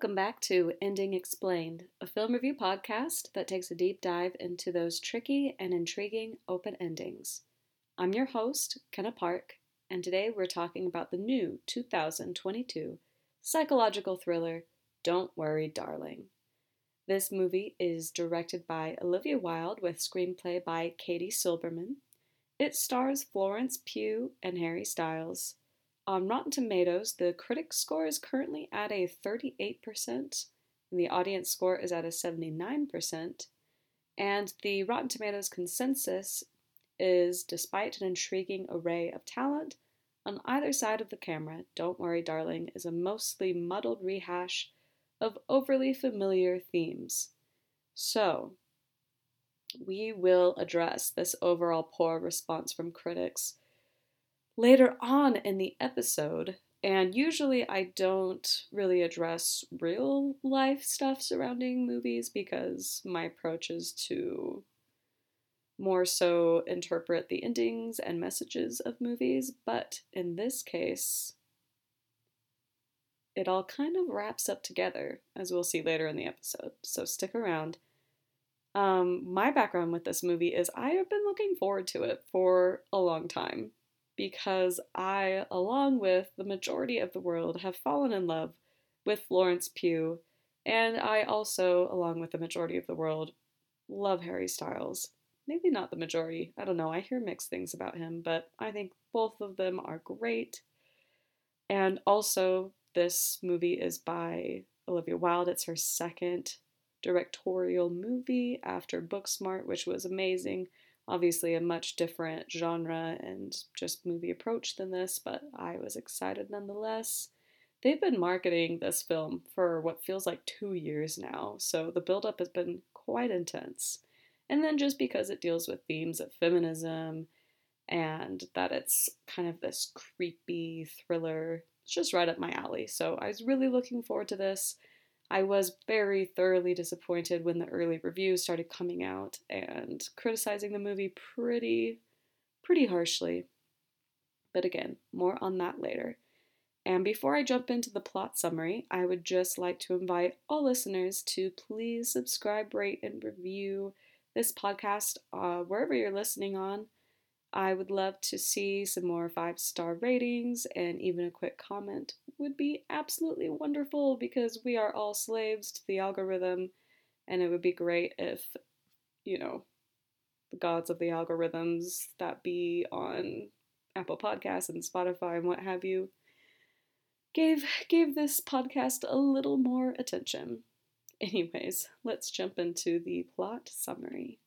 Welcome back to Ending Explained, a film review podcast that takes a deep dive into those tricky and intriguing open endings. I'm your host, Kenna Park, and today we're talking about the new 2022 psychological thriller, Don't Worry, Darling. This movie is directed by Olivia Wilde with screenplay by Katie Silberman. It stars Florence Pugh and Harry Styles. On Rotten Tomatoes, the critic score is currently at a 38%, and the audience score is at a 79%. And the Rotten Tomatoes consensus is despite an intriguing array of talent, on either side of the camera, Don't Worry, Darling is a mostly muddled rehash of overly familiar themes. So, we will address this overall poor response from critics later on in the episode. And usually I don't really address real life stuff surrounding movies because my approach is to more so interpret the endings and messages of movies. But in this case, it all kind of wraps up together, as we'll see later in the episode. So stick around. Um, my background with this movie is I have been looking forward to it for a long time because I, along with the majority of the world, have fallen in love with Florence Pugh, and I also, along with the majority of the world, love Harry Styles. Maybe not the majority, I don't know, I hear mixed things about him, but I think both of them are great. And also, this movie is by Olivia Wilde. It's her second directorial movie after Booksmart, which was amazing obviously a much different genre and just movie approach than this, but I was excited nonetheless. They've been marketing this film for what feels like two years now, so the buildup has been quite intense. And then just because it deals with themes of feminism and that it's kind of this creepy thriller, it's just right up my alley. So I was really looking forward to this. I was very thoroughly disappointed when the early reviews started coming out and criticizing the movie pretty, pretty harshly. But again, more on that later. And before I jump into the plot summary, I would just like to invite all listeners to please subscribe, rate, and review this podcast uh, wherever you're listening on. I would love to see some more five star ratings and even a quick comment would be absolutely wonderful because we are all slaves to the algorithm and it would be great if, you know, the gods of the algorithms that be on Apple Podcasts and Spotify and what have you gave gave this podcast a little more attention. Anyways, let's jump into the plot summary.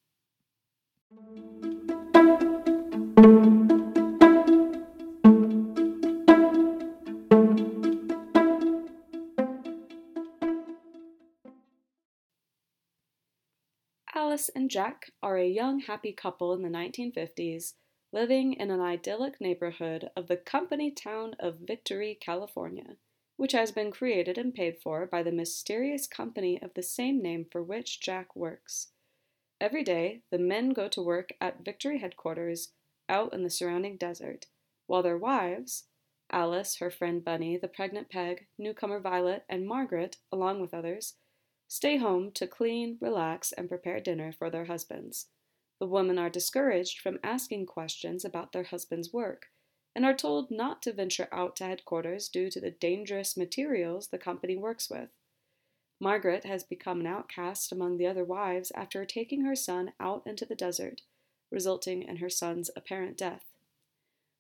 Alice and Jack are a young, happy couple in the 1950s living in an idyllic neighborhood of the company town of Victory, California, which has been created and paid for by the mysterious company of the same name for which Jack works. Every day, the men go to work at Victory headquarters out in the surrounding desert, while their wives, Alice, her friend Bunny, the pregnant Peg, newcomer Violet, and Margaret, along with others, stay home to clean, relax, and prepare dinner for their husbands. The women are discouraged from asking questions about their husband's work and are told not to venture out to headquarters due to the dangerous materials the company works with. Margaret has become an outcast among the other wives after taking her son out into the desert, resulting in her son's apparent death.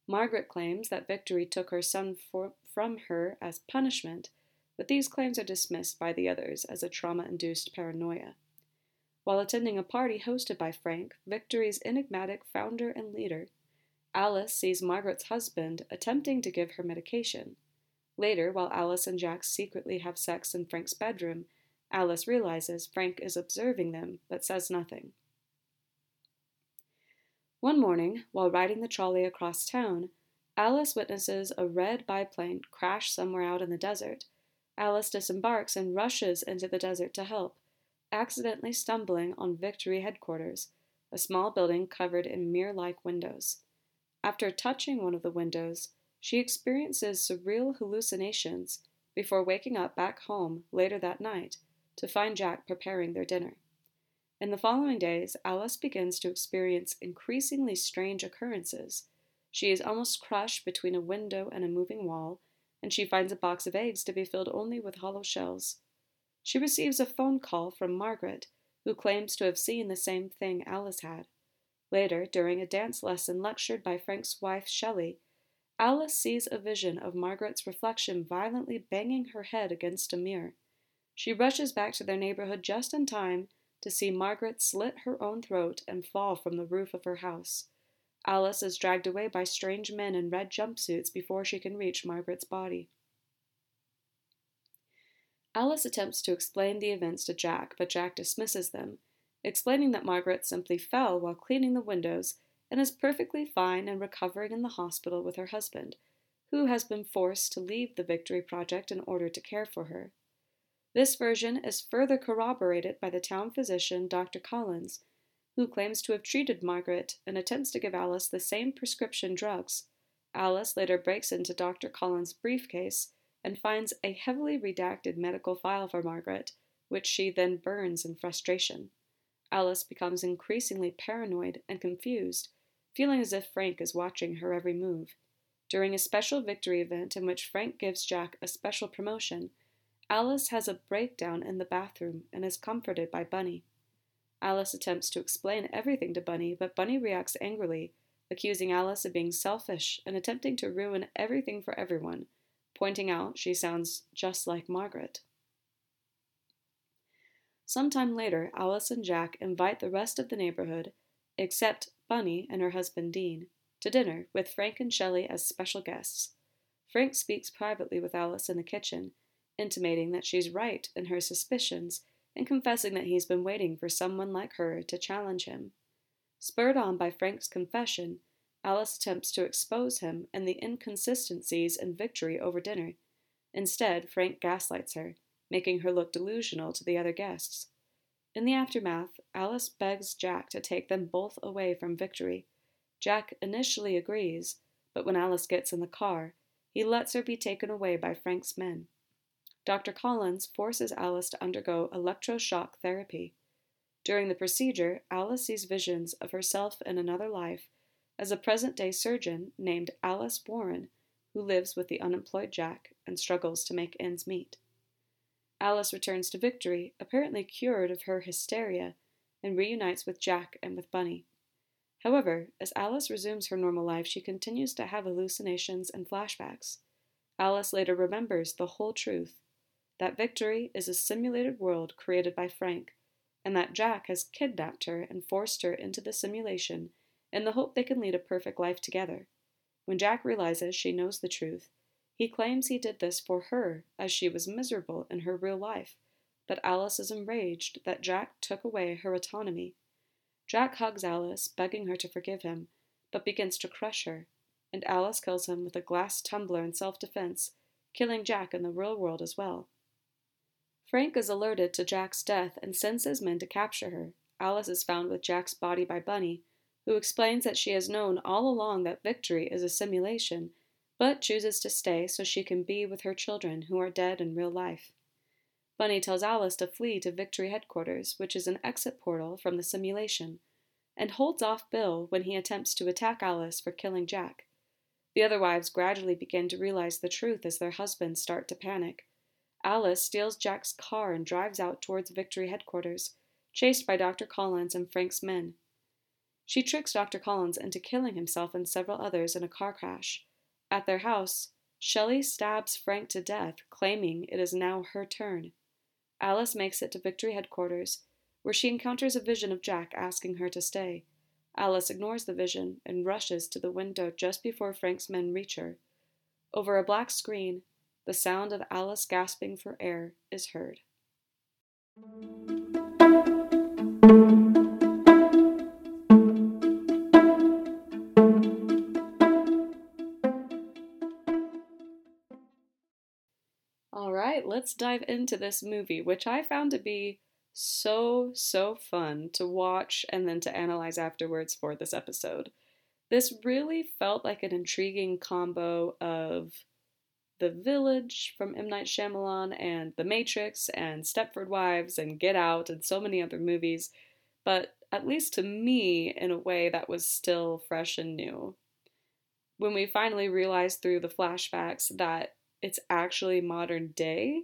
Margaret claims that Victory took her son for, from her as punishment but these claims are dismissed by the others as a trauma induced paranoia. While attending a party hosted by Frank, Victory's enigmatic founder and leader, Alice sees Margaret's husband attempting to give her medication. Later, while Alice and Jack secretly have sex in Frank's bedroom, Alice realizes Frank is observing them but says nothing. One morning, while riding the trolley across town, Alice witnesses a red biplane crash somewhere out in the desert Alice disembarks and rushes into the desert to help, accidentally stumbling on Victory headquarters, a small building covered in mirror like windows. After touching one of the windows, she experiences surreal hallucinations before waking up back home later that night to find Jack preparing their dinner. In the following days, Alice begins to experience increasingly strange occurrences. She is almost crushed between a window and a moving wall, and she finds a box of eggs to be filled only with hollow shells. She receives a phone call from Margaret, who claims to have seen the same thing Alice had. Later, during a dance lesson lectured by Frank's wife Shelley, Alice sees a vision of Margaret's reflection violently banging her head against a mirror. She rushes back to their neighborhood just in time to see Margaret slit her own throat and fall from the roof of her house. Alice is dragged away by strange men in red jumpsuits before she can reach Margaret's body. Alice attempts to explain the events to Jack, but Jack dismisses them, explaining that Margaret simply fell while cleaning the windows and is perfectly fine and recovering in the hospital with her husband, who has been forced to leave the Victory Project in order to care for her. This version is further corroborated by the town physician, Dr. Collins, who claims to have treated Margaret and attempts to give Alice the same prescription drugs. Alice later breaks into Dr. Collins' briefcase and finds a heavily redacted medical file for Margaret, which she then burns in frustration. Alice becomes increasingly paranoid and confused, feeling as if Frank is watching her every move. During a special victory event in which Frank gives Jack a special promotion, Alice has a breakdown in the bathroom and is comforted by Bunny. Alice attempts to explain everything to Bunny, but Bunny reacts angrily, accusing Alice of being selfish and attempting to ruin everything for everyone, pointing out she sounds just like Margaret. Sometime later, Alice and Jack invite the rest of the neighborhood, except Bunny and her husband Dean, to dinner with Frank and Shelley as special guests. Frank speaks privately with Alice in the kitchen intimating that she's right in her suspicions and confessing that he's been waiting for someone like her to challenge him. Spurred on by Frank's confession, Alice attempts to expose him and the inconsistencies in victory over dinner. Instead, Frank gaslights her, making her look delusional to the other guests. In the aftermath, Alice begs Jack to take them both away from Victory. Jack initially agrees, but when Alice gets in the car, he lets her be taken away by Frank's men. Dr. Collins forces Alice to undergo electroshock therapy. During the procedure, Alice sees visions of herself in another life as a present day surgeon named Alice Warren, who lives with the unemployed Jack and struggles to make ends meet. Alice returns to Victory, apparently cured of her hysteria, and reunites with Jack and with Bunny. However, as Alice resumes her normal life, she continues to have hallucinations and flashbacks. Alice later remembers the whole truth that Victory is a simulated world created by Frank, and that Jack has kidnapped her and forced her into the simulation in the hope they can lead a perfect life together. When Jack realizes she knows the truth, he claims he did this for her as she was miserable in her real life, but Alice is enraged that Jack took away her autonomy. Jack hugs Alice, begging her to forgive him, but begins to crush her, and Alice kills him with a glass tumbler in self defense, killing Jack in the real world as well. Frank is alerted to Jack's death and sends his men to capture her. Alice is found with Jack's body by Bunny, who explains that she has known all along that victory is a simulation, but chooses to stay so she can be with her children who are dead in real life. Bunny tells Alice to flee to Victory headquarters, which is an exit portal from the simulation, and holds off Bill when he attempts to attack Alice for killing Jack. The other wives gradually begin to realize the truth as their husbands start to panic. Alice steals Jack's car and drives out towards Victory headquarters, chased by Dr. Collins and Frank's men. She tricks Dr. Collins into killing himself and several others in a car crash. At their house, Shelley stabs Frank to death, claiming it is now her turn. Alice makes it to Victory headquarters, where she encounters a vision of Jack asking her to stay. Alice ignores the vision and rushes to the window just before Frank's men reach her. Over a black screen, the sound of Alice gasping for air is heard. All right, let's dive into this movie, which I found to be so, so fun to watch and then to analyze afterwards for this episode. This really felt like an intriguing combo of The Village from M. Night Shyamalan and The Matrix and Stepford Wives and Get Out and so many other movies, but at least to me, in a way that was still fresh and new. When we finally realized through the flashbacks that it's actually modern day,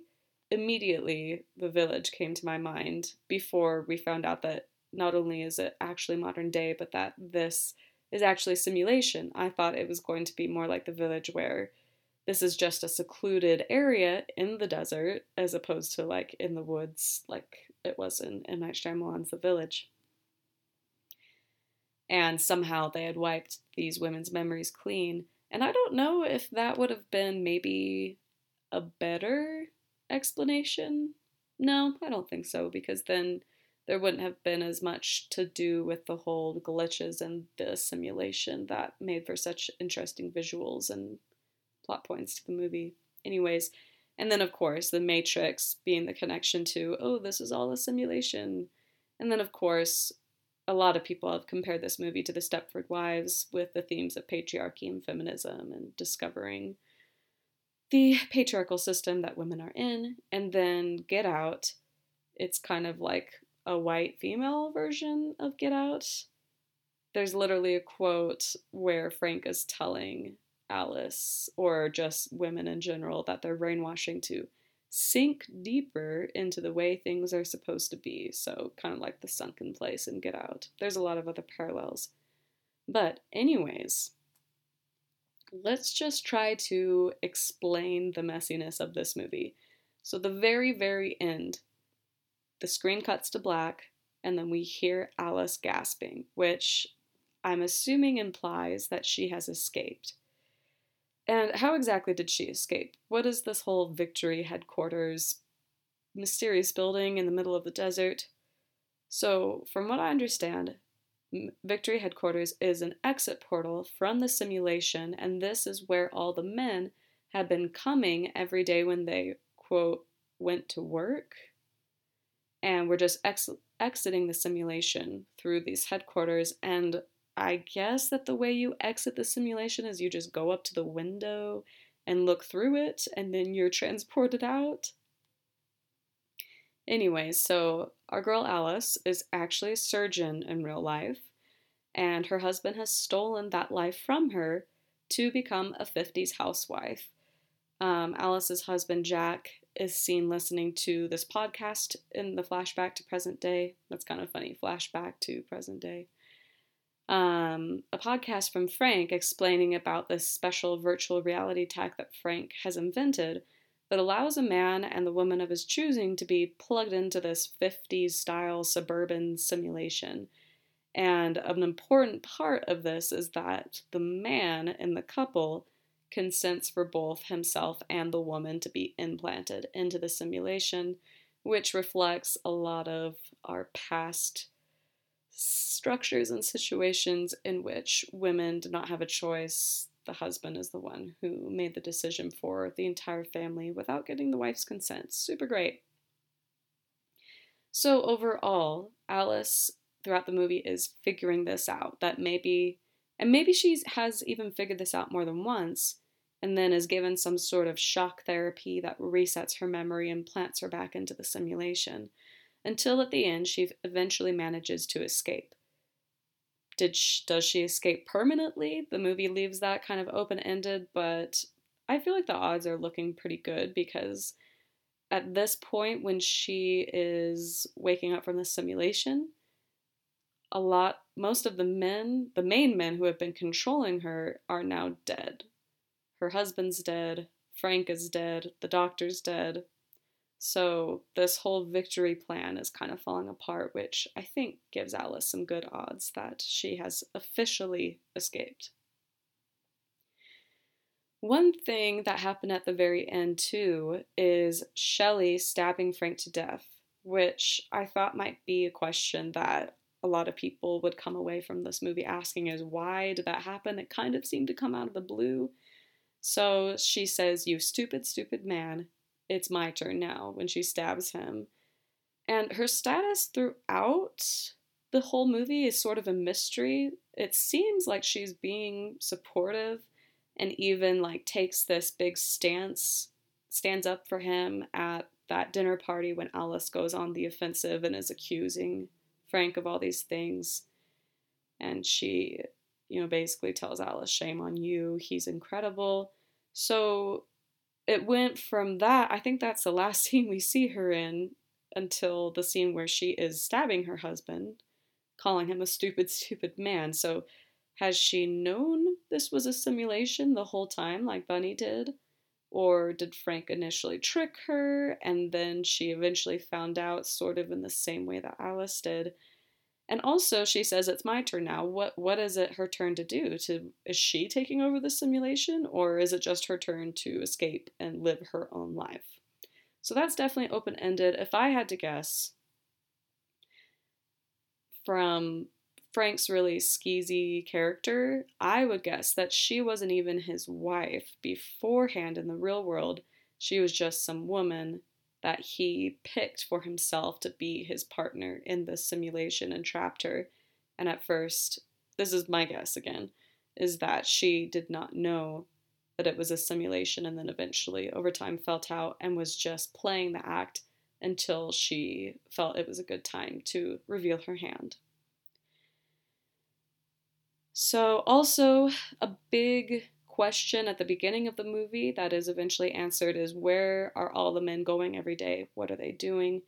immediately the village came to my mind before we found out that not only is it actually modern day, but that this is actually simulation. I thought it was going to be more like the village where this is just a secluded area in the desert as opposed to like in the woods like it was in, in Night Shyamalan's The Village. And somehow they had wiped these women's memories clean. And I don't know if that would have been maybe a better explanation. No, I don't think so, because then there wouldn't have been as much to do with the whole glitches and the simulation that made for such interesting visuals and plot points to the movie. Anyways, and then of course, the Matrix being the connection to, oh, this is all a simulation. And then of course, a lot of people have compared this movie to The Stepford Wives with the themes of patriarchy and feminism and discovering the patriarchal system that women are in. And then Get Out, it's kind of like a white female version of Get Out. There's literally a quote where Frank is telling Alice, or just women in general, that they're brainwashing to sink deeper into the way things are supposed to be. So, kind of like the sunken place and Get Out. There's a lot of other parallels. But, anyways, let's just try to explain the messiness of this movie. So, the very, very end, the screen cuts to black, and then we hear Alice gasping, which I'm assuming implies that she has escaped. And how exactly did she escape? What is this whole victory headquarters mysterious building in the middle of the desert? So, from what I understand, Victory headquarters is an exit portal from the simulation, and this is where all the men had been coming every day when they, quote, went to work and we're just ex- exiting the simulation through these headquarters. And I guess that the way you exit the simulation is you just go up to the window and look through it, and then you're transported out. Anyway, so our girl Alice is actually a surgeon in real life, and her husband has stolen that life from her to become a 50s housewife. Um, Alice's husband, Jack, is seen listening to this podcast in the flashback to present day. That's kind of funny, flashback to present day. Um, a podcast from Frank explaining about this special virtual reality tech that Frank has invented that allows a man and the woman of his choosing to be plugged into this 50s style suburban simulation. And an important part of this is that the man in the couple consents for both himself and the woman to be implanted into the simulation, which reflects a lot of our past structures and situations in which women did not have a choice. The husband is the one who made the decision for the entire family without getting the wife's consent. Super great. So, overall, Alice throughout the movie is figuring this out that maybe and maybe she has even figured this out more than once and then is given some sort of shock therapy that resets her memory and plants her back into the simulation, until at the end she eventually manages to escape. Did she, does she escape permanently? The movie leaves that kind of open ended, but I feel like the odds are looking pretty good because at this point, when she is waking up from the simulation, a lot, most of the men, the main men who have been controlling her, are now dead. Her husband's dead, Frank is dead, the doctor's dead. So this whole victory plan is kind of falling apart, which I think gives Alice some good odds that she has officially escaped. One thing that happened at the very end, too, is Shelley stabbing Frank to death, which I thought might be a question that a lot of people would come away from this movie asking is why did that happen? It kind of seemed to come out of the blue. So she says, You stupid, stupid man, it's my turn now, when she stabs him. And her status throughout the whole movie is sort of a mystery. It seems like she's being supportive and even like takes this big stance, stands up for him at that dinner party when Alice goes on the offensive and is accusing Frank of all these things. And she, you know, basically tells Alice, shame on you, he's incredible. So it went from that, I think that's the last scene we see her in until the scene where she is stabbing her husband, calling him a stupid, stupid man. So has she known this was a simulation the whole time, like Bunny did? Or did Frank initially trick her and then she eventually found out, sort of in the same way that Alice did? And also, she says it's my turn now. What what is it her turn to do? To is she taking over the simulation, or is it just her turn to escape and live her own life? So that's definitely open ended. If I had to guess, from Frank's really skeezy character, I would guess that she wasn't even his wife beforehand in the real world. She was just some woman that he picked for himself to be his partner in the simulation and trapped her. And at first, this is my guess again, is that she did not know that it was a simulation and then eventually over time felt out and was just playing the act until she felt it was a good time to reveal her hand. So, also a big question at the beginning of the movie that is eventually answered is where are all the men going every day? What are they doing?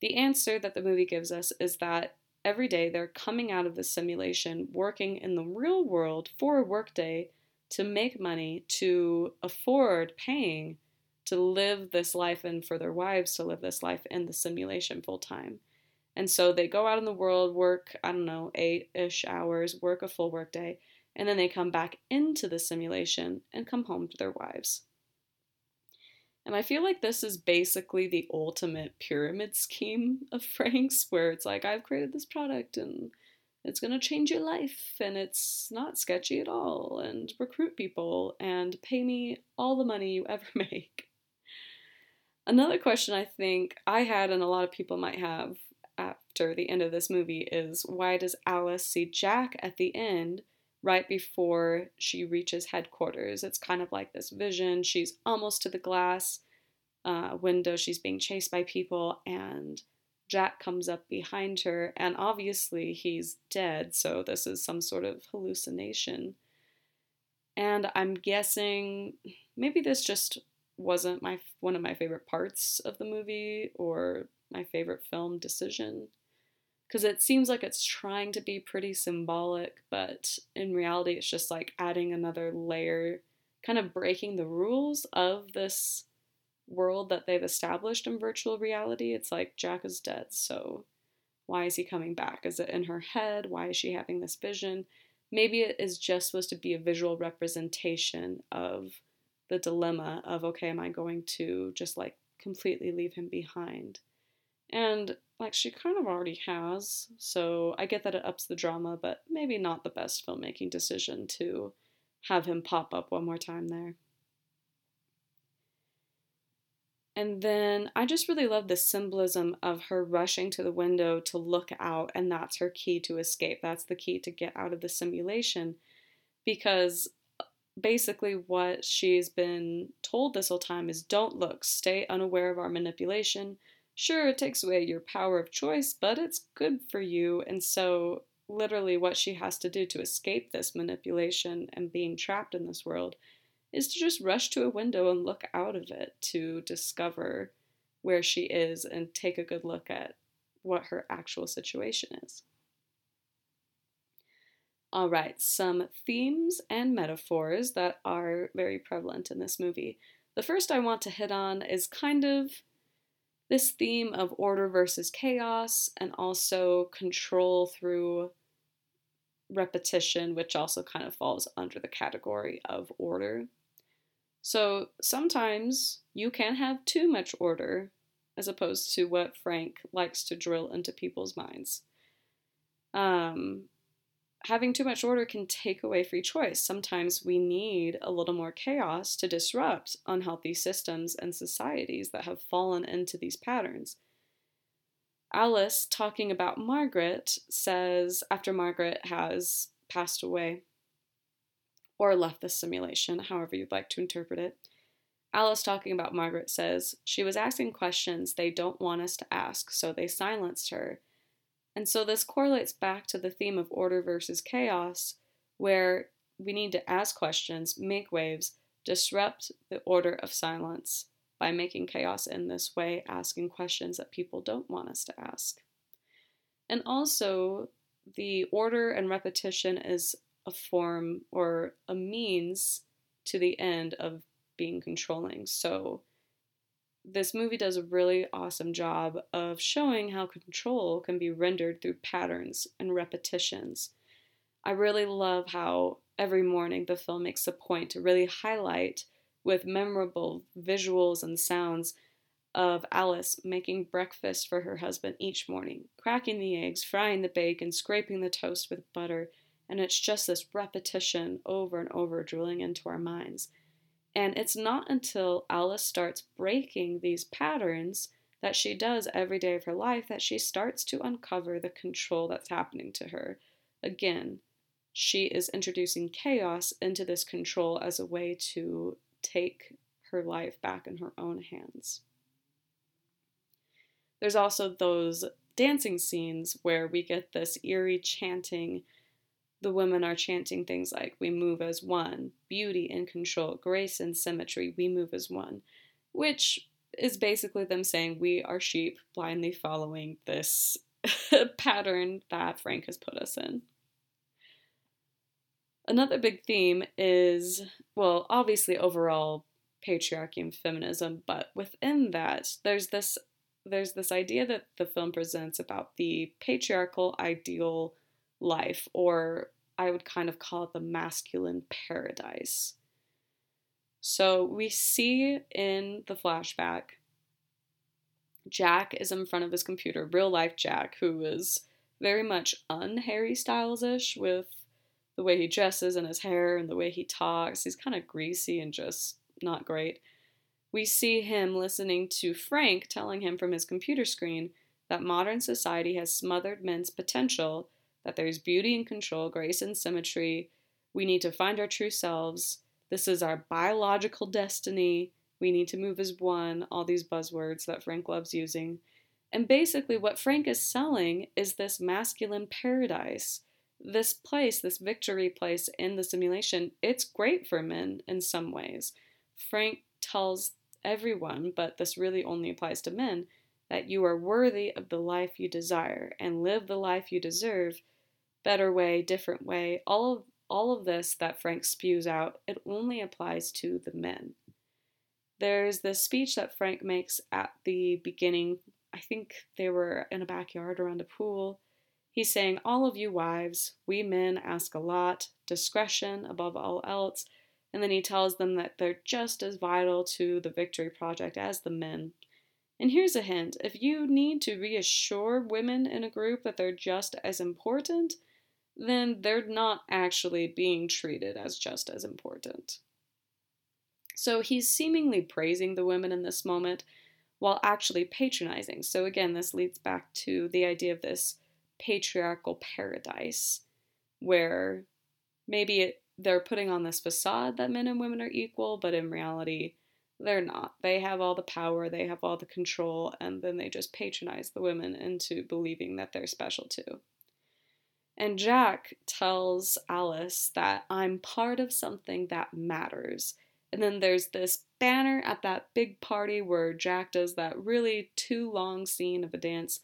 The answer that the movie gives us is that every day they're coming out of the simulation, working in the real world for a workday to make money, to afford paying to live this life and for their wives to live this life in the simulation full time. And so they go out in the world, work, I don't know, eight ish hours, work a full workday, and then they come back into the simulation and come home to their wives. And I feel like this is basically the ultimate pyramid scheme of Frank's, where it's like, I've created this product and it's going to change your life and it's not sketchy at all, and recruit people and pay me all the money you ever make. Another question I think I had, and a lot of people might have, after the end of this movie is why does Alice see Jack at the end right before she reaches headquarters? It's kind of like this vision. She's almost to the glass uh, window, she's being chased by people, and Jack comes up behind her, and obviously he's dead, so this is some sort of hallucination. And I'm guessing maybe this just wasn't my one of my favorite parts of the movie or my favorite film decision because it seems like it's trying to be pretty symbolic, but in reality, it's just like adding another layer, kind of breaking the rules of this world that they've established in virtual reality. It's like Jack is dead, so why is he coming back? Is it in her head? Why is she having this vision? Maybe it is just supposed to be a visual representation of the dilemma of okay, am I going to just like completely leave him behind? And like she kind of already has, so I get that it ups the drama, but maybe not the best filmmaking decision to have him pop up one more time there. And then I just really love the symbolism of her rushing to the window to look out, and that's her key to escape. That's the key to get out of the simulation. Because uh, basically, what she's been told this whole time is don't look, stay unaware of our manipulation, Sure, it takes away your power of choice, but it's good for you. And so, literally, what she has to do to escape this manipulation and being trapped in this world is to just rush to a window and look out of it to discover where she is and take a good look at what her actual situation is. All right, some themes and metaphors that are very prevalent in this movie. The first I want to hit on is kind of this theme of order versus chaos and also control through repetition, which also kind of falls under the category of order. So sometimes you can have too much order as opposed to what Frank likes to drill into people's minds. Um, having too much order can take away free choice. Sometimes we need a little more chaos to disrupt unhealthy systems and societies that have fallen into these patterns. Alice, talking about Margaret, says after Margaret has passed away, or left the simulation, however you'd like to interpret it. Alice, talking about Margaret, says, She was asking questions they don't want us to ask, so they silenced her. And so this correlates back to the theme of order versus chaos, where we need to ask questions, make waves, disrupt the order of silence by making chaos in this way, asking questions that people don't want us to ask. And also, the order and repetition is a form or a means to the end of being controlling. So, this movie does a really awesome job of showing how control can be rendered through patterns and repetitions. I really love how every morning the film makes a point to really highlight with memorable visuals and sounds of Alice making breakfast for her husband each morning, cracking the eggs, frying the bacon, scraping the toast with butter, and it's just this repetition over and over drilling into our minds. And it's not until Alice starts breaking these patterns that she does every day of her life that she starts to uncover the control that's happening to her. Again, she is introducing chaos into this control as a way to take her life back in her own hands. There's also those dancing scenes where we get this eerie chanting the women are chanting things like, We move as one, beauty and control, grace and symmetry, we move as one, which is basically them saying, We are sheep blindly following this pattern that Frank has put us in. Another big theme is, well, obviously overall patriarchy and feminism, but within that, there's this there's this idea that the film presents about the patriarchal ideal life, or I would kind of call it the masculine paradise. So we see in the flashback, Jack is in front of his computer, real life Jack, who is very much un Harry Styles ish with the way he dresses and his hair and the way he talks. He's kind of greasy and just not great. We see him listening to Frank telling him from his computer screen that modern society has smothered men's potential that there's beauty and control, grace and symmetry. We need to find our true selves. This is our biological destiny. We need to move as one, all these buzzwords that Frank loves using. And basically, what Frank is selling is this masculine paradise. This place, this victory place in the simulation, it's great for men in some ways. Frank tells everyone, but this really only applies to men, that you are worthy of the life you desire and live the life you deserve better way, different way, all of all of this that Frank spews out, it only applies to the men. There's this speech that Frank makes at the beginning. I think they were in a backyard around a pool. He's saying, All of you wives, we men ask a lot, discretion above all else. And then he tells them that they're just as vital to the Victory Project as the men. And here's a hint if you need to reassure women in a group that they're just as important, then they're not actually being treated as just as important. So he's seemingly praising the women in this moment while actually patronizing. So again, this leads back to the idea of this patriarchal paradise where maybe it, they're putting on this facade that men and women are equal, but in reality, they're not. They have all the power, they have all the control, and then they just patronize the women into believing that they're special too. And Jack tells Alice that I'm part of something that matters. And then there's this banner at that big party where Jack does that really too long scene of a dance.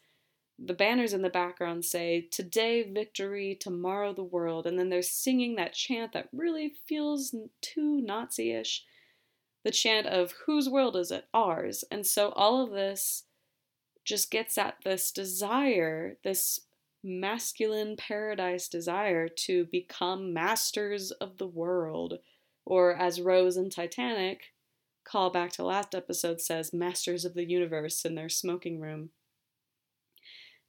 The banners in the background say, Today victory, tomorrow the world. And then they're singing that chant that really feels too Nazi ish. The chant of, Whose world is it? Ours. And so all of this just gets at this desire, this masculine paradise desire to become masters of the world, or as Rose in Titanic, call back to last episode, says, masters of the universe in their smoking room.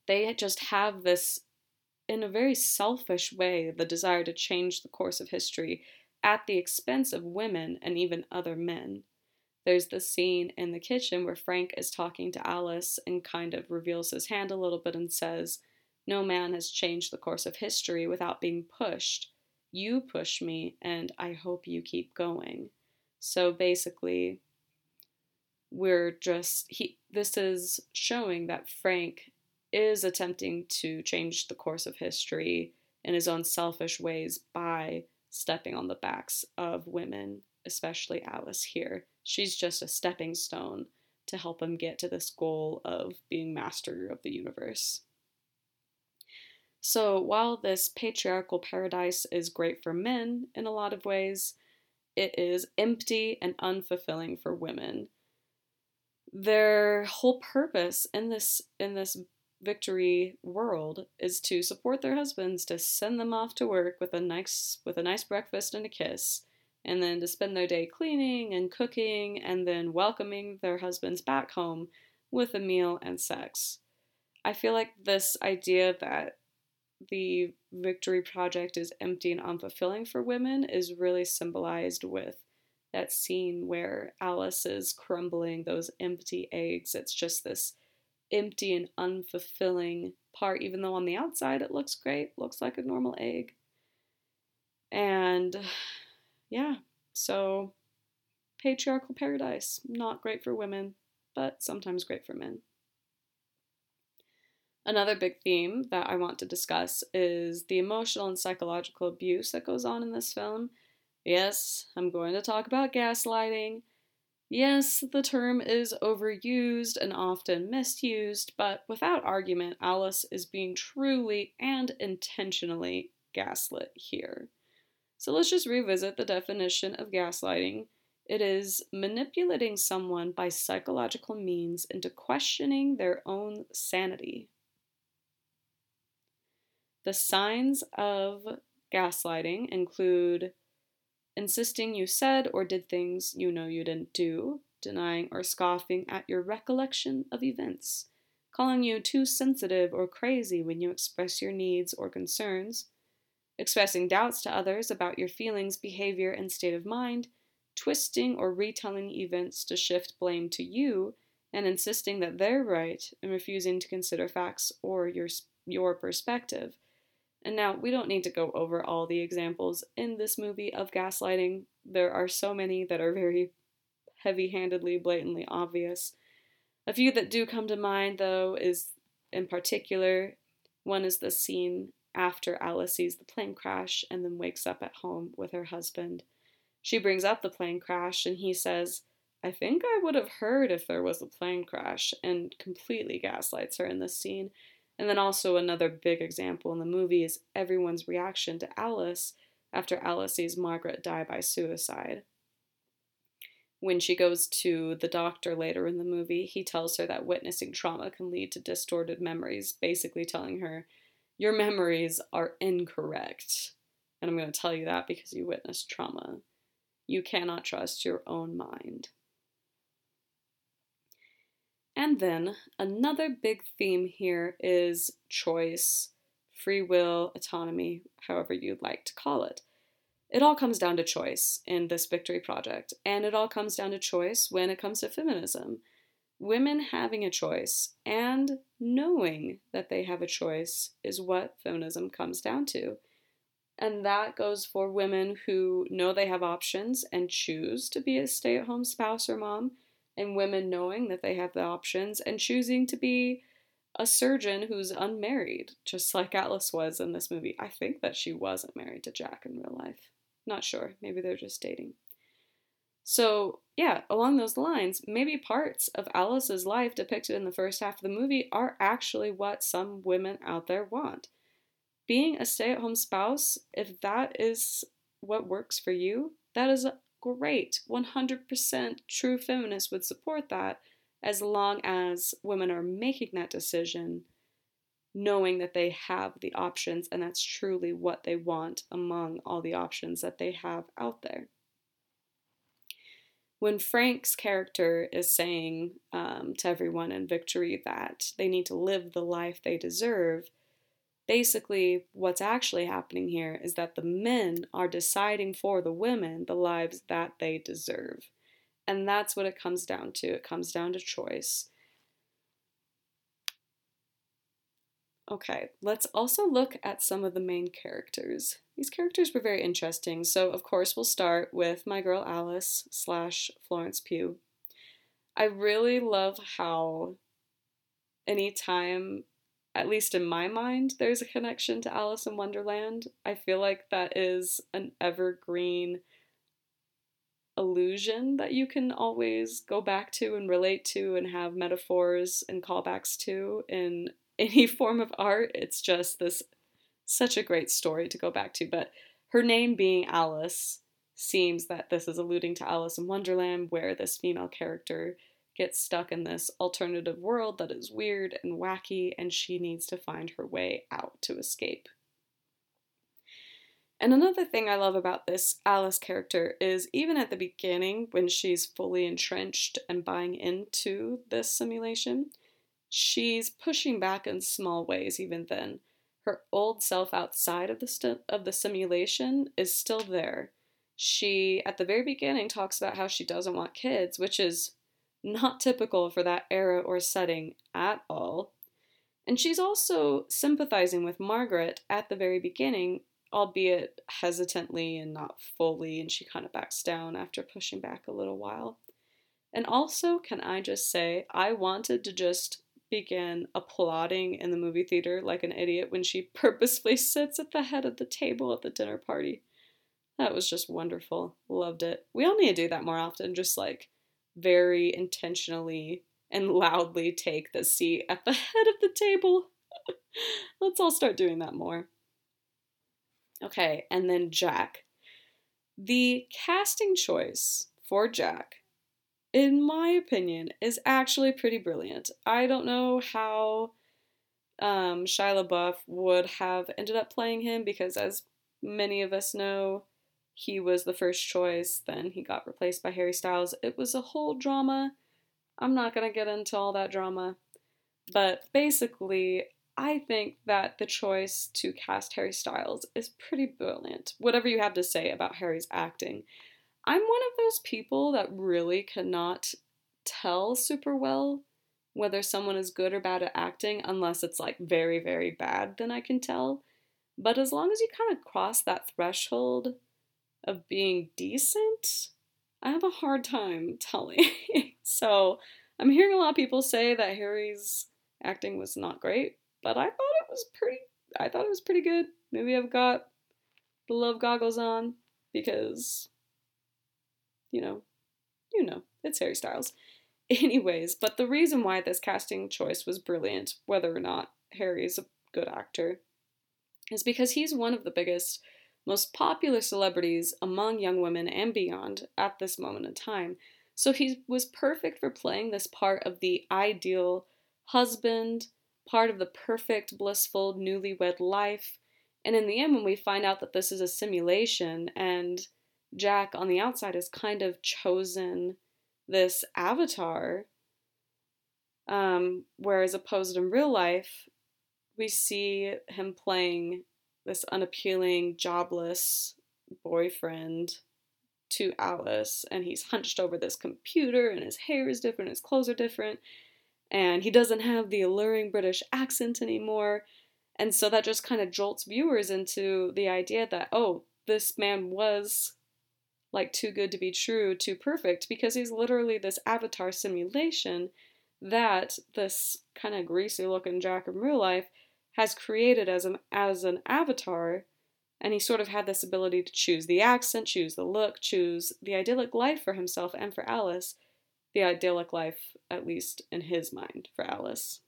They just have this, in a very selfish way, the desire to change the course of history at the expense of women and even other men. There's the scene in the kitchen where Frank is talking to Alice and kind of reveals his hand a little bit and says, no man has changed the course of history without being pushed. You push me, and I hope you keep going. So basically, we're just he this is showing that Frank is attempting to change the course of history in his own selfish ways by stepping on the backs of women, especially Alice here. She's just a stepping stone to help him get to this goal of being master of the universe. So, while this patriarchal paradise is great for men in a lot of ways, it is empty and unfulfilling for women. Their whole purpose in this in this victory world is to support their husbands, to send them off to work with a nice with a nice breakfast and a kiss, and then to spend their day cleaning and cooking and then welcoming their husbands back home with a meal and sex. I feel like this idea that the Victory Project is empty and unfulfilling for women is really symbolized with that scene where Alice is crumbling those empty eggs. It's just this empty and unfulfilling part, even though on the outside it looks great, looks like a normal egg. And yeah, so patriarchal paradise, not great for women, but sometimes great for men. Another big theme that I want to discuss is the emotional and psychological abuse that goes on in this film. Yes, I'm going to talk about gaslighting. Yes, the term is overused and often misused, but without argument, Alice is being truly and intentionally gaslit here. So let's just revisit the definition of gaslighting. It is manipulating someone by psychological means into questioning their own sanity. The signs of gaslighting include insisting you said or did things you know you didn't do, denying or scoffing at your recollection of events, calling you too sensitive or crazy when you express your needs or concerns, expressing doubts to others about your feelings, behavior, and state of mind, twisting or retelling events to shift blame to you, and insisting that they're right and refusing to consider facts or your, your perspective. And now, we don't need to go over all the examples in this movie of gaslighting. There are so many that are very heavy handedly, blatantly obvious. A few that do come to mind, though, is in particular one is the scene after Alice sees the plane crash and then wakes up at home with her husband. She brings up the plane crash and he says, I think I would have heard if there was a plane crash, and completely gaslights her in this scene. And then also another big example in the movie is everyone's reaction to Alice after Alice sees Margaret die by suicide. When she goes to the doctor later in the movie, he tells her that witnessing trauma can lead to distorted memories, basically telling her, Your memories are incorrect. And I'm going to tell you that because you witnessed trauma. You cannot trust your own mind. And then another big theme here is choice, free will, autonomy, however you'd like to call it. It all comes down to choice in this victory project, and it all comes down to choice when it comes to feminism. Women having a choice and knowing that they have a choice is what feminism comes down to. And that goes for women who know they have options and choose to be a stay at home spouse or mom, and women knowing that they have the options and choosing to be a surgeon who's unmarried, just like Alice was in this movie. I think that she wasn't married to Jack in real life. Not sure. Maybe they're just dating. So, yeah, along those lines, maybe parts of Alice's life depicted in the first half of the movie are actually what some women out there want. Being a stay at home spouse, if that is what works for you, that is great. 100% true feminists would support that as long as women are making that decision knowing that they have the options and that's truly what they want among all the options that they have out there. When Frank's character is saying um, to everyone in Victory that they need to live the life they deserve, basically what's actually happening here is that the men are deciding for the women the lives that they deserve. And that's what it comes down to. It comes down to choice. Okay, let's also look at some of the main characters. These characters were very interesting. So, of course, we'll start with my girl Alice slash Florence Pugh. I really love how anytime, at least in my mind, there's a connection to Alice in Wonderland, I feel like that is an evergreen illusion that you can always go back to and relate to and have metaphors and callbacks to in any form of art. It's just this such a great story to go back to. But her name being Alice seems that this is alluding to Alice in Wonderland, where this female character gets stuck in this alternative world that is weird and wacky, and she needs to find her way out to escape. And another thing I love about this Alice character is even at the beginning, when she's fully entrenched and buying into this simulation, she's pushing back in small ways even then. Her old self outside of the st- of the simulation is still there. She at the very beginning talks about how she doesn't want kids, which is not typical for that era or setting at all. And she's also sympathizing with Margaret at the very beginning albeit hesitantly and not fully, and she kind of backs down after pushing back a little while. And also, can I just say, I wanted to just begin applauding in the movie theater like an idiot when she purposefully sits at the head of the table at the dinner party. That was just wonderful. Loved it. We all need to do that more often, just like very intentionally and loudly take the seat at the head of the table. Let's all start doing that more. Okay, and then Jack. The casting choice for Jack, in my opinion, is actually pretty brilliant. I don't know how um, Shia LaBeouf would have ended up playing him because, as many of us know, he was the first choice, then he got replaced by Harry Styles. It was a whole drama. I'm not going to get into all that drama. But basically, I think that the choice to cast Harry Styles is pretty brilliant. Whatever you have to say about Harry's acting. I'm one of those people that really cannot tell super well whether someone is good or bad at acting unless it's like very, very bad, then I can tell. But as long as you kind of cross that threshold of being decent, I have a hard time telling. so I'm hearing a lot of people say that Harry's acting was not great, but I thought it was pretty. I thought it was pretty good. Maybe I've got the love goggles on because, you know, you know, it's Harry Styles. Anyways, but the reason why this casting choice was brilliant, whether or not Harry is a good actor, is because he's one of the biggest, most popular celebrities among young women and beyond at this moment in time. So he was perfect for playing this part of the ideal husband, part of the perfect, blissful, newlywed life. And in the end, when we find out that this is a simulation and Jack on the outside has kind of chosen this avatar, um, whereas opposed in real life, we see him playing this unappealing, jobless boyfriend to Alice, and he's hunched over this computer, and his hair is different, his clothes are different, and he doesn't have the alluring British accent anymore. And so that just kind of jolts viewers into the idea that, oh, this man was like too good to be true, too perfect, because he's literally this avatar simulation that this kind of greasy looking Jack in real life has created as an as an avatar and he sort of had this ability to choose the accent, choose the look, choose the idyllic life for himself and for Alice the idyllic life, at least in his mind, for Alice.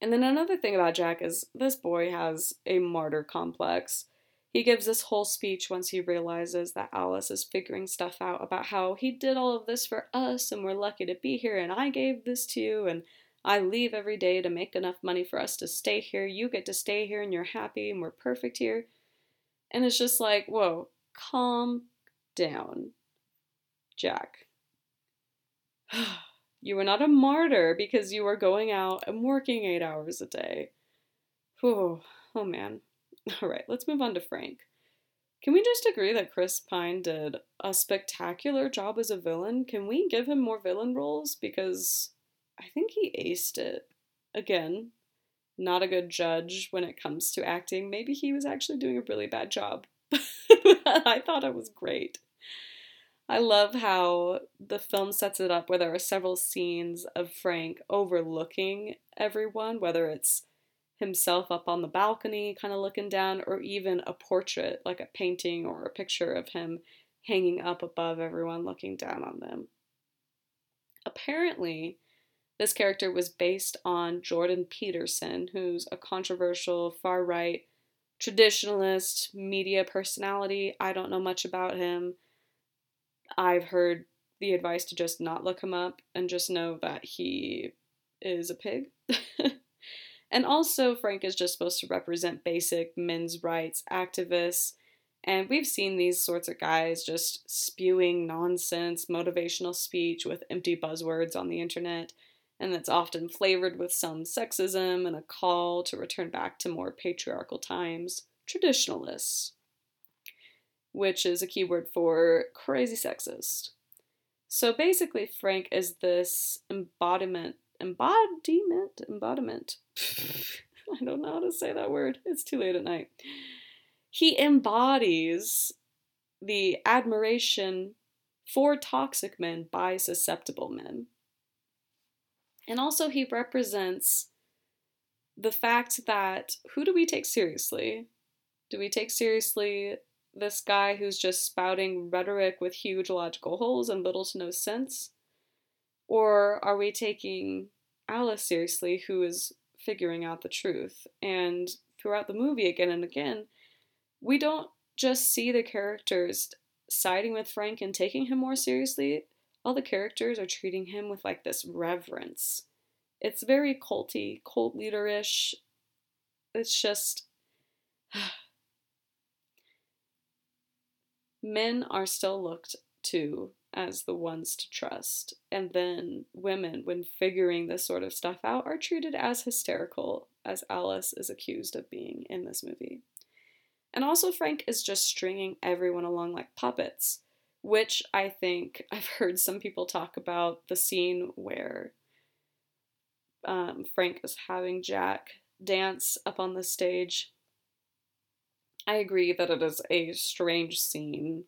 And then another thing about Jack is this boy has a martyr complex. He gives this whole speech once he realizes that Alice is figuring stuff out about how he did all of this for us and we're lucky to be here and I gave this to you and I leave every day to make enough money for us to stay here. You get to stay here and you're happy and we're perfect here. And it's just like, whoa, calm down. Jack. you were not a martyr because you were going out and working eight hours a day. Whew. Oh man. All right, let's move on to Frank. Can we just agree that Chris Pine did a spectacular job as a villain? Can we give him more villain roles? Because I think he aced it. Again, not a good judge when it comes to acting. Maybe he was actually doing a really bad job. I thought it was great. I love how the film sets it up where there are several scenes of Frank overlooking everyone, whether it's himself up on the balcony, kind of looking down, or even a portrait, like a painting or a picture of him hanging up above everyone, looking down on them. Apparently, this character was based on Jordan Peterson, who's a controversial far right traditionalist media personality. I don't know much about him. I've heard the advice to just not look him up and just know that he is a pig. and also, Frank is just supposed to represent basic men's rights activists. And we've seen these sorts of guys just spewing nonsense, motivational speech with empty buzzwords on the internet. And that's often flavored with some sexism and a call to return back to more patriarchal times. Traditionalists which is a keyword for crazy sexist. So basically, Frank is this embodiment, embodiment, embodiment. I don't know how to say that word. It's too late at night. He embodies the admiration for toxic men by susceptible men. And also, he represents the fact that who do we take seriously? Do we take seriously this guy who's just spouting rhetoric with huge logical holes and little to no sense? Or are we taking Alice seriously, who is figuring out the truth? And throughout the movie, again and again, we don't just see the characters siding with Frank and taking him more seriously. All the characters are treating him with like this reverence. It's very culty, cult leaderish. It's just men are still looked to as the ones to trust. And then women, when figuring this sort of stuff out, are treated as hysterical as Alice is accused of being in this movie. And also, Frank is just stringing everyone along like puppets, which I think I've heard some people talk about the scene where um, Frank is having Jack dance up on the stage I agree that it is a strange scene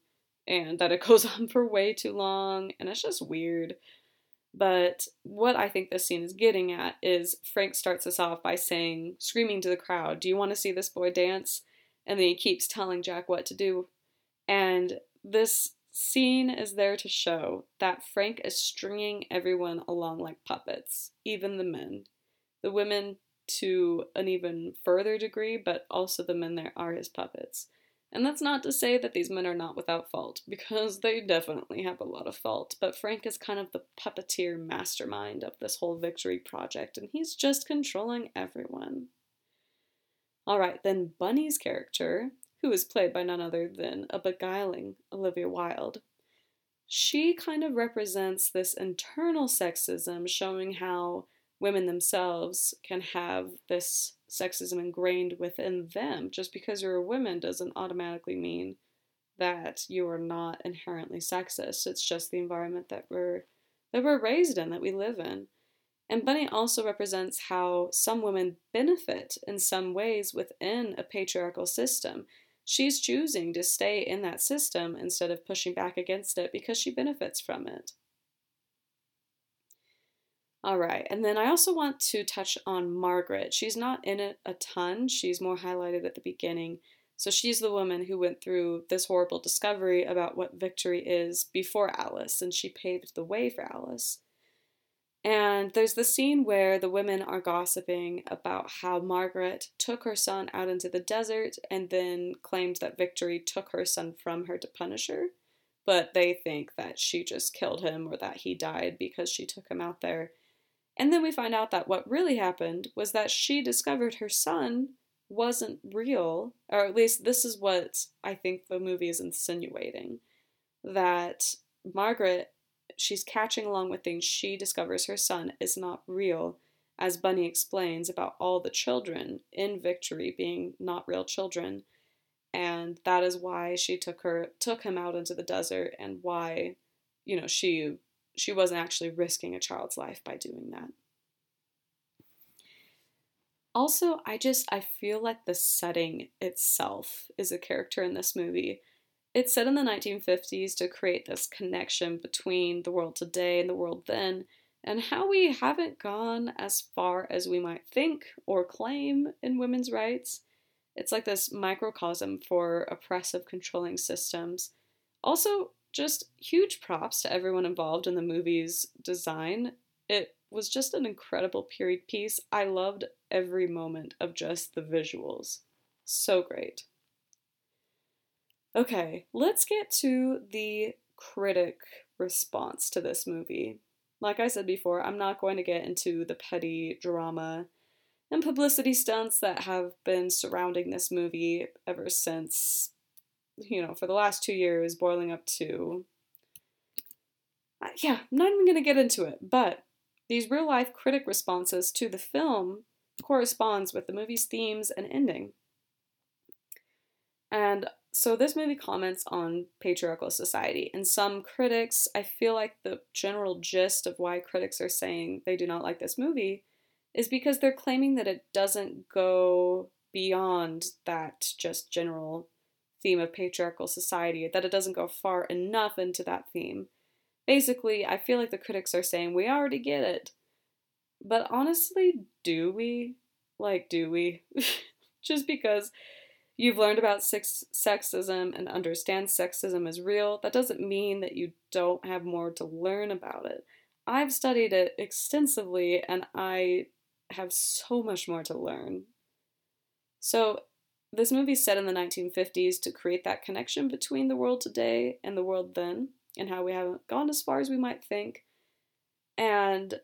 and that it goes on for way too long and it's just weird. But what I think this scene is getting at is Frank starts us off by saying, screaming to the crowd, Do you want to see this boy dance? And then he keeps telling Jack what to do. And this scene is there to show that Frank is stringing everyone along like puppets, even the men. The women to an even further degree, but also the men there are his puppets. And that's not to say that these men are not without fault, because they definitely have a lot of fault. But Frank is kind of the puppeteer mastermind of this whole victory project, and he's just controlling everyone. Alright, then Bunny's character, who is played by none other than a beguiling Olivia Wilde, she kind of represents this internal sexism, showing how women themselves can have this sexism ingrained within them. Just because you're a woman doesn't automatically mean that you are not inherently sexist. It's just the environment that we're that we're raised in, that we live in. And Bunny also represents how some women benefit in some ways within a patriarchal system. She's choosing to stay in that system instead of pushing back against it because she benefits from it. All right, and then I also want to touch on Margaret. She's not in it a ton, she's more highlighted at the beginning. So she's the woman who went through this horrible discovery about what victory is before Alice, and she paved the way for Alice. And there's the scene where the women are gossiping about how Margaret took her son out into the desert and then claimed that Victory took her son from her to punish her. But they think that she just killed him or that he died because she took him out there. And then we find out that what really happened was that she discovered her son wasn't real, or at least this is what I think the movie is insinuating. That Margaret, she's catching along with things she discovers her son is not real, as Bunny explains about all the children in Victory being not real children. And that is why she took her took him out into the desert and why, you know, she she wasn't actually risking a child's life by doing that. Also, I just I feel like the setting itself is a character in this movie. It's set in the 1950s to create this connection between the world today and the world then, and how we haven't gone as far as we might think or claim in women's rights. It's like this microcosm for oppressive controlling systems. Also, just huge props to everyone involved in the movie's design. It was just an incredible period piece. I loved every moment of just the visuals. So great. Okay, let's get to the critic response to this movie. Like I said before, I'm not going to get into the petty drama and publicity stunts that have been surrounding this movie ever since, you know, for the last two years, boiling up to. Uh, yeah, I'm not even going to get into it, but these real life critic responses to the film corresponds with the movie's themes and ending. And so this movie comments on patriarchal society, and some critics, I feel like the general gist of why critics are saying they do not like this movie is because they're claiming that it doesn't go beyond that just general theme of patriarchal society, that it doesn't go far enough into that theme. Basically, I feel like the critics are saying we already get it. But honestly, do we? Like, do we? just because you've learned about sex- sexism and understand sexism is real, that doesn't mean that you don't have more to learn about it. I've studied it extensively and I have so much more to learn. So, this movie's set in the 1950s to create that connection between the world today and the world then, and how we haven't gone as far as we might think. And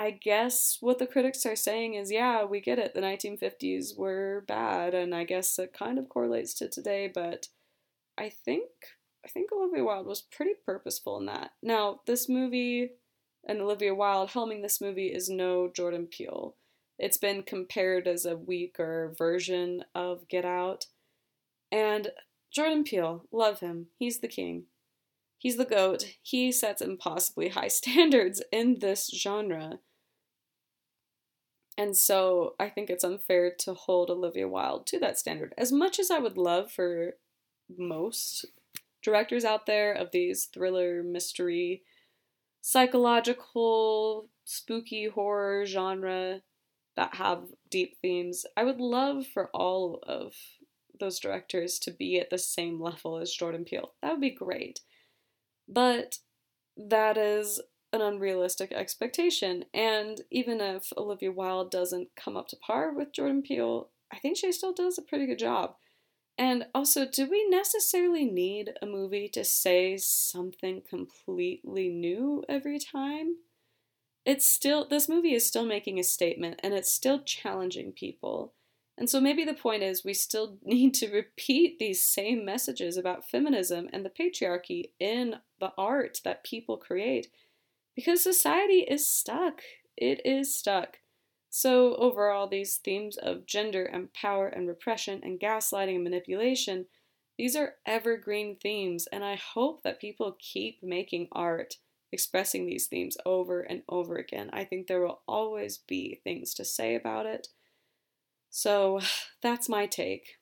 I guess what the critics are saying is, yeah, we get it. The 1950s were bad, and I guess it kind of correlates to today. But I think I think Olivia Wilde was pretty purposeful in that. Now, this movie and Olivia Wilde helming this movie is no Jordan Peele. It's been compared as a weaker version of Get Out. And Jordan Peele, love him. He's the king. He's the goat. He sets impossibly high standards in this genre. And so I think it's unfair to hold Olivia Wilde to that standard. As much as I would love for most directors out there of these thriller, mystery, psychological, spooky horror genre that have deep themes. I would love for all of those directors to be at the same level as Jordan Peele. That would be great. But that is an unrealistic expectation. And even if Olivia Wilde doesn't come up to par with Jordan Peele, I think she still does a pretty good job. And also, do we necessarily need a movie to say something completely new every time? It's still, this movie is still making a statement and it's still challenging people. And so maybe the point is we still need to repeat these same messages about feminism and the patriarchy in the art that people create because society is stuck. It is stuck. So, overall, these themes of gender and power and repression and gaslighting and manipulation, these are evergreen themes, and I hope that people keep making art expressing these themes over and over again. I think there will always be things to say about it. So, that's my take.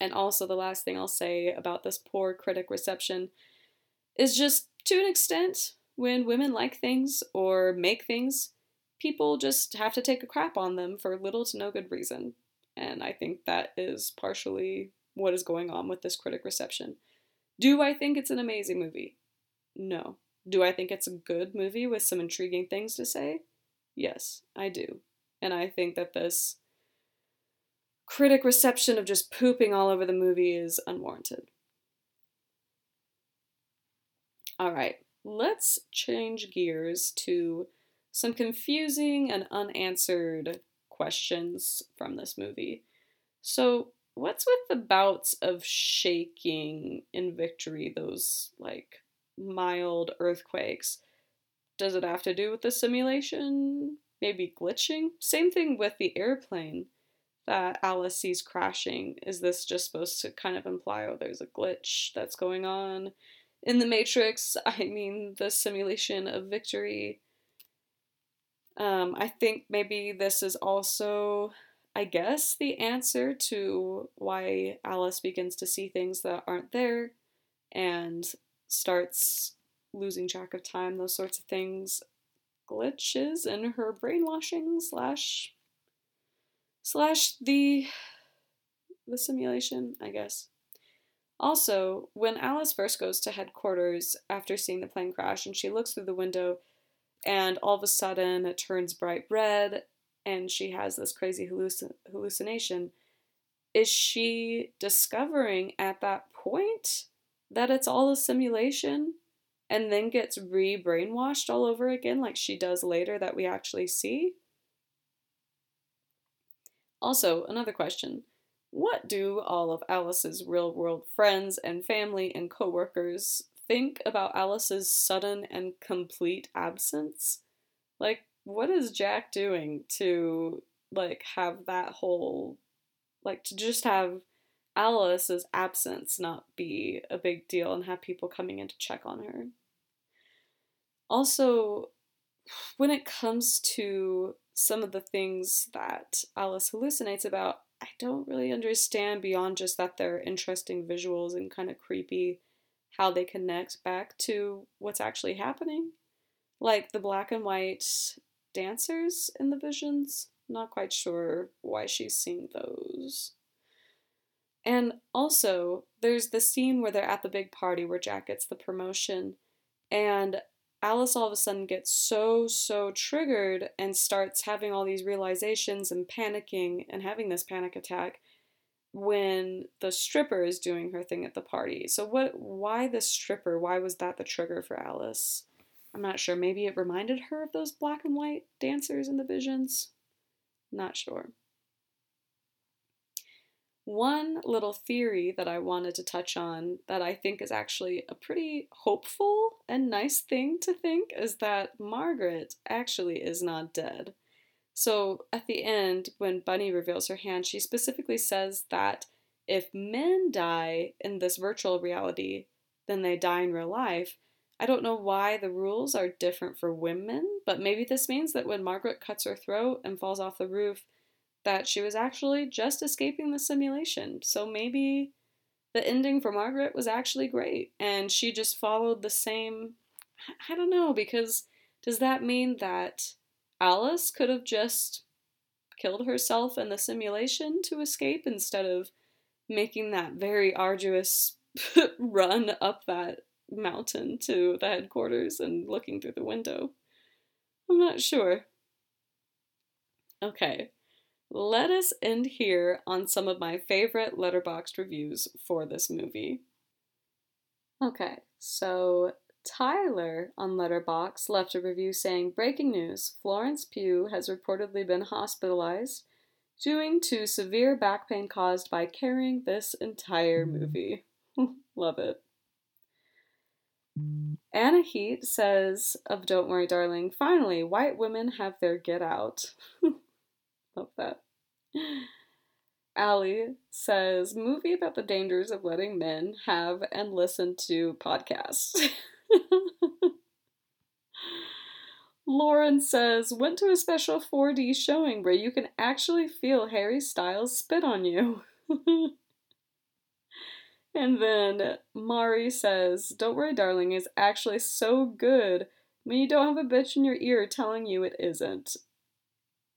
And also, the last thing I'll say about this poor critic reception is just to an extent, when women like things or make things, people just have to take a crap on them for little to no good reason. And I think that is partially what is going on with this critic reception. Do I think it's an amazing movie? No. Do I think it's a good movie with some intriguing things to say? Yes, I do. And I think that this critic reception of just pooping all over the movie is unwarranted. All right, let's change gears to some confusing and unanswered questions from this movie. So, what's with the bouts of shaking in victory, those like mild earthquakes? Does it have to do with the simulation? Maybe glitching? Same thing with the airplane that Alice sees crashing. Is this just supposed to kind of imply, oh, there's a glitch that's going on? In the Matrix, I mean, the simulation of victory Um, I think maybe this is also, I guess, the answer to why Alice begins to see things that aren't there and starts losing track of time, those sorts of things. Glitches in her brainwashing slash slash the the simulation, I guess. Also, when Alice first goes to headquarters after seeing the plane crash and she looks through the window and all of a sudden it turns bright red and she has this crazy hallucin- hallucination, is she discovering at that point that it's all a simulation and then gets re brainwashed all over again, like she does later that we actually see? Also, another question What do all of Alice's real world friends and family and coworkers think about Alice's sudden and complete absence? Like, what is Jack doing to, like, have that whole, like, to just have Alice's absence not be a big deal and have people coming in to check on her? Also, when it comes to some of the things that Alice hallucinates about, I don't really understand beyond just that they're interesting visuals and kind of creepy how they connect back to what's actually happening. Like the black and white dancers in the visions. Not quite sure why she's seeing those. And also, there's the scene where they're at the big party where Jack gets the promotion, and Alice all of a sudden gets so, so triggered and starts having all these realizations and panicking and having this panic attack when the stripper is doing her thing at the party. So what why the stripper? Why was that the trigger for Alice? I'm not sure. Maybe it reminded her of those black and white dancers in the visions. Not sure. One little theory that I wanted to touch on that I think is actually a pretty hopeful and nice thing to think is that Margaret actually is not dead. So at the end, when Bunny reveals her hand, she specifically says that if men die in this virtual reality, then they die in real life. I don't know why the rules are different for women, but maybe this means that when Margaret cuts her throat and falls off the roof, that she was actually just escaping the simulation. So maybe the ending for Margaret was actually great and she just followed the same. I don't know, because does that mean that Alice could have just killed herself in the simulation to escape instead of making that very arduous run up that mountain to the headquarters and looking through the window? I'm not sure. Okay, let us end here on some of my favorite Letterboxd reviews for this movie. Okay, so Tyler on Letterboxd left a review saying, "Breaking news: Florence Pugh has reportedly been hospitalized due to severe back pain caused by carrying this entire movie." Love it. Anna Heat says of Don't Worry Darling, finally, white women have their get out. Love that. Allie says, movie about the dangers of letting men have and listen to podcasts. Lauren says, went to a special 4D showing where you can actually feel Harry Styles spit on you. and then Mari says, Don't worry, darling, is actually so good when you don't have a bitch in your ear telling you it isn't.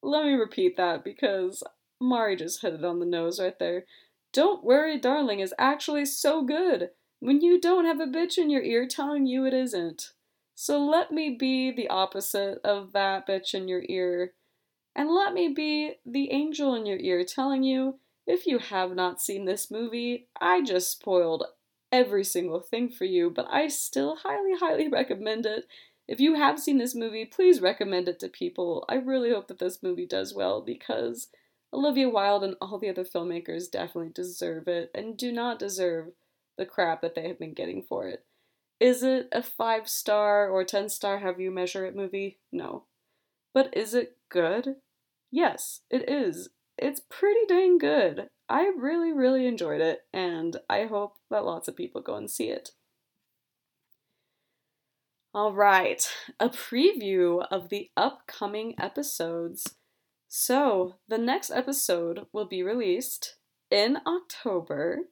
Let me repeat that because Mari just hit it on the nose right there. Don't worry, darling is actually so good when you don't have a bitch in your ear telling you it isn't. So let me be the opposite of that bitch in your ear. And let me be the angel in your ear telling you if you have not seen this movie, I just spoiled every single thing for you, but I still highly, highly recommend it if you have seen this movie, please recommend it to people. I really hope that this movie does well because Olivia Wilde and all the other filmmakers definitely deserve it and do not deserve the crap that they have been getting for it. Is it a five star or ten star, however you measure it, movie? No. But is it good? Yes, it is. It's pretty dang good. I really, really enjoyed it, and I hope that lots of people go and see it. All right, a preview of the upcoming episodes. So, the next episode will be released in October,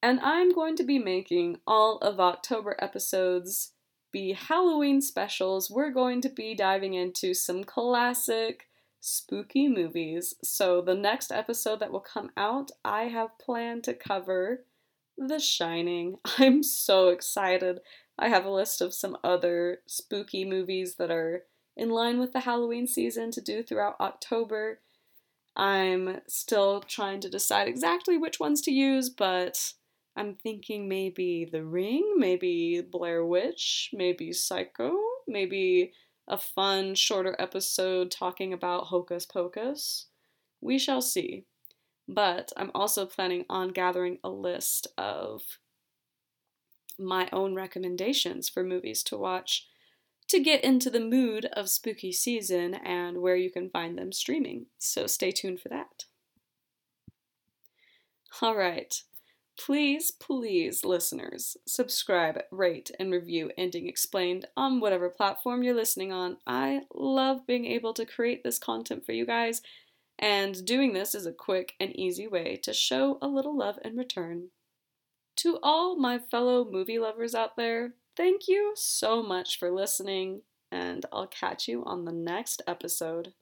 and I'm going to be making all of October episodes be Halloween specials. We're going to be diving into some classic spooky movies. So, the next episode that will come out, I have planned to cover The Shining. I'm so excited. I have a list of some other spooky movies that are in line with the Halloween season to do throughout October. I'm still trying to decide exactly which ones to use, but I'm thinking maybe The Ring, maybe Blair Witch, maybe Psycho, maybe a fun, shorter episode talking about Hocus Pocus. We shall see. But I'm also planning on gathering a list of my own recommendations for movies to watch to get into the mood of spooky season and where you can find them streaming. So stay tuned for that. All right. Please, please, listeners, subscribe, rate, and review Ending Explained on whatever platform you're listening on. I love being able to create this content for you guys, and doing this is a quick and easy way to show a little love in return. To all my fellow movie lovers out there, thank you so much for listening, and I'll catch you on the next episode.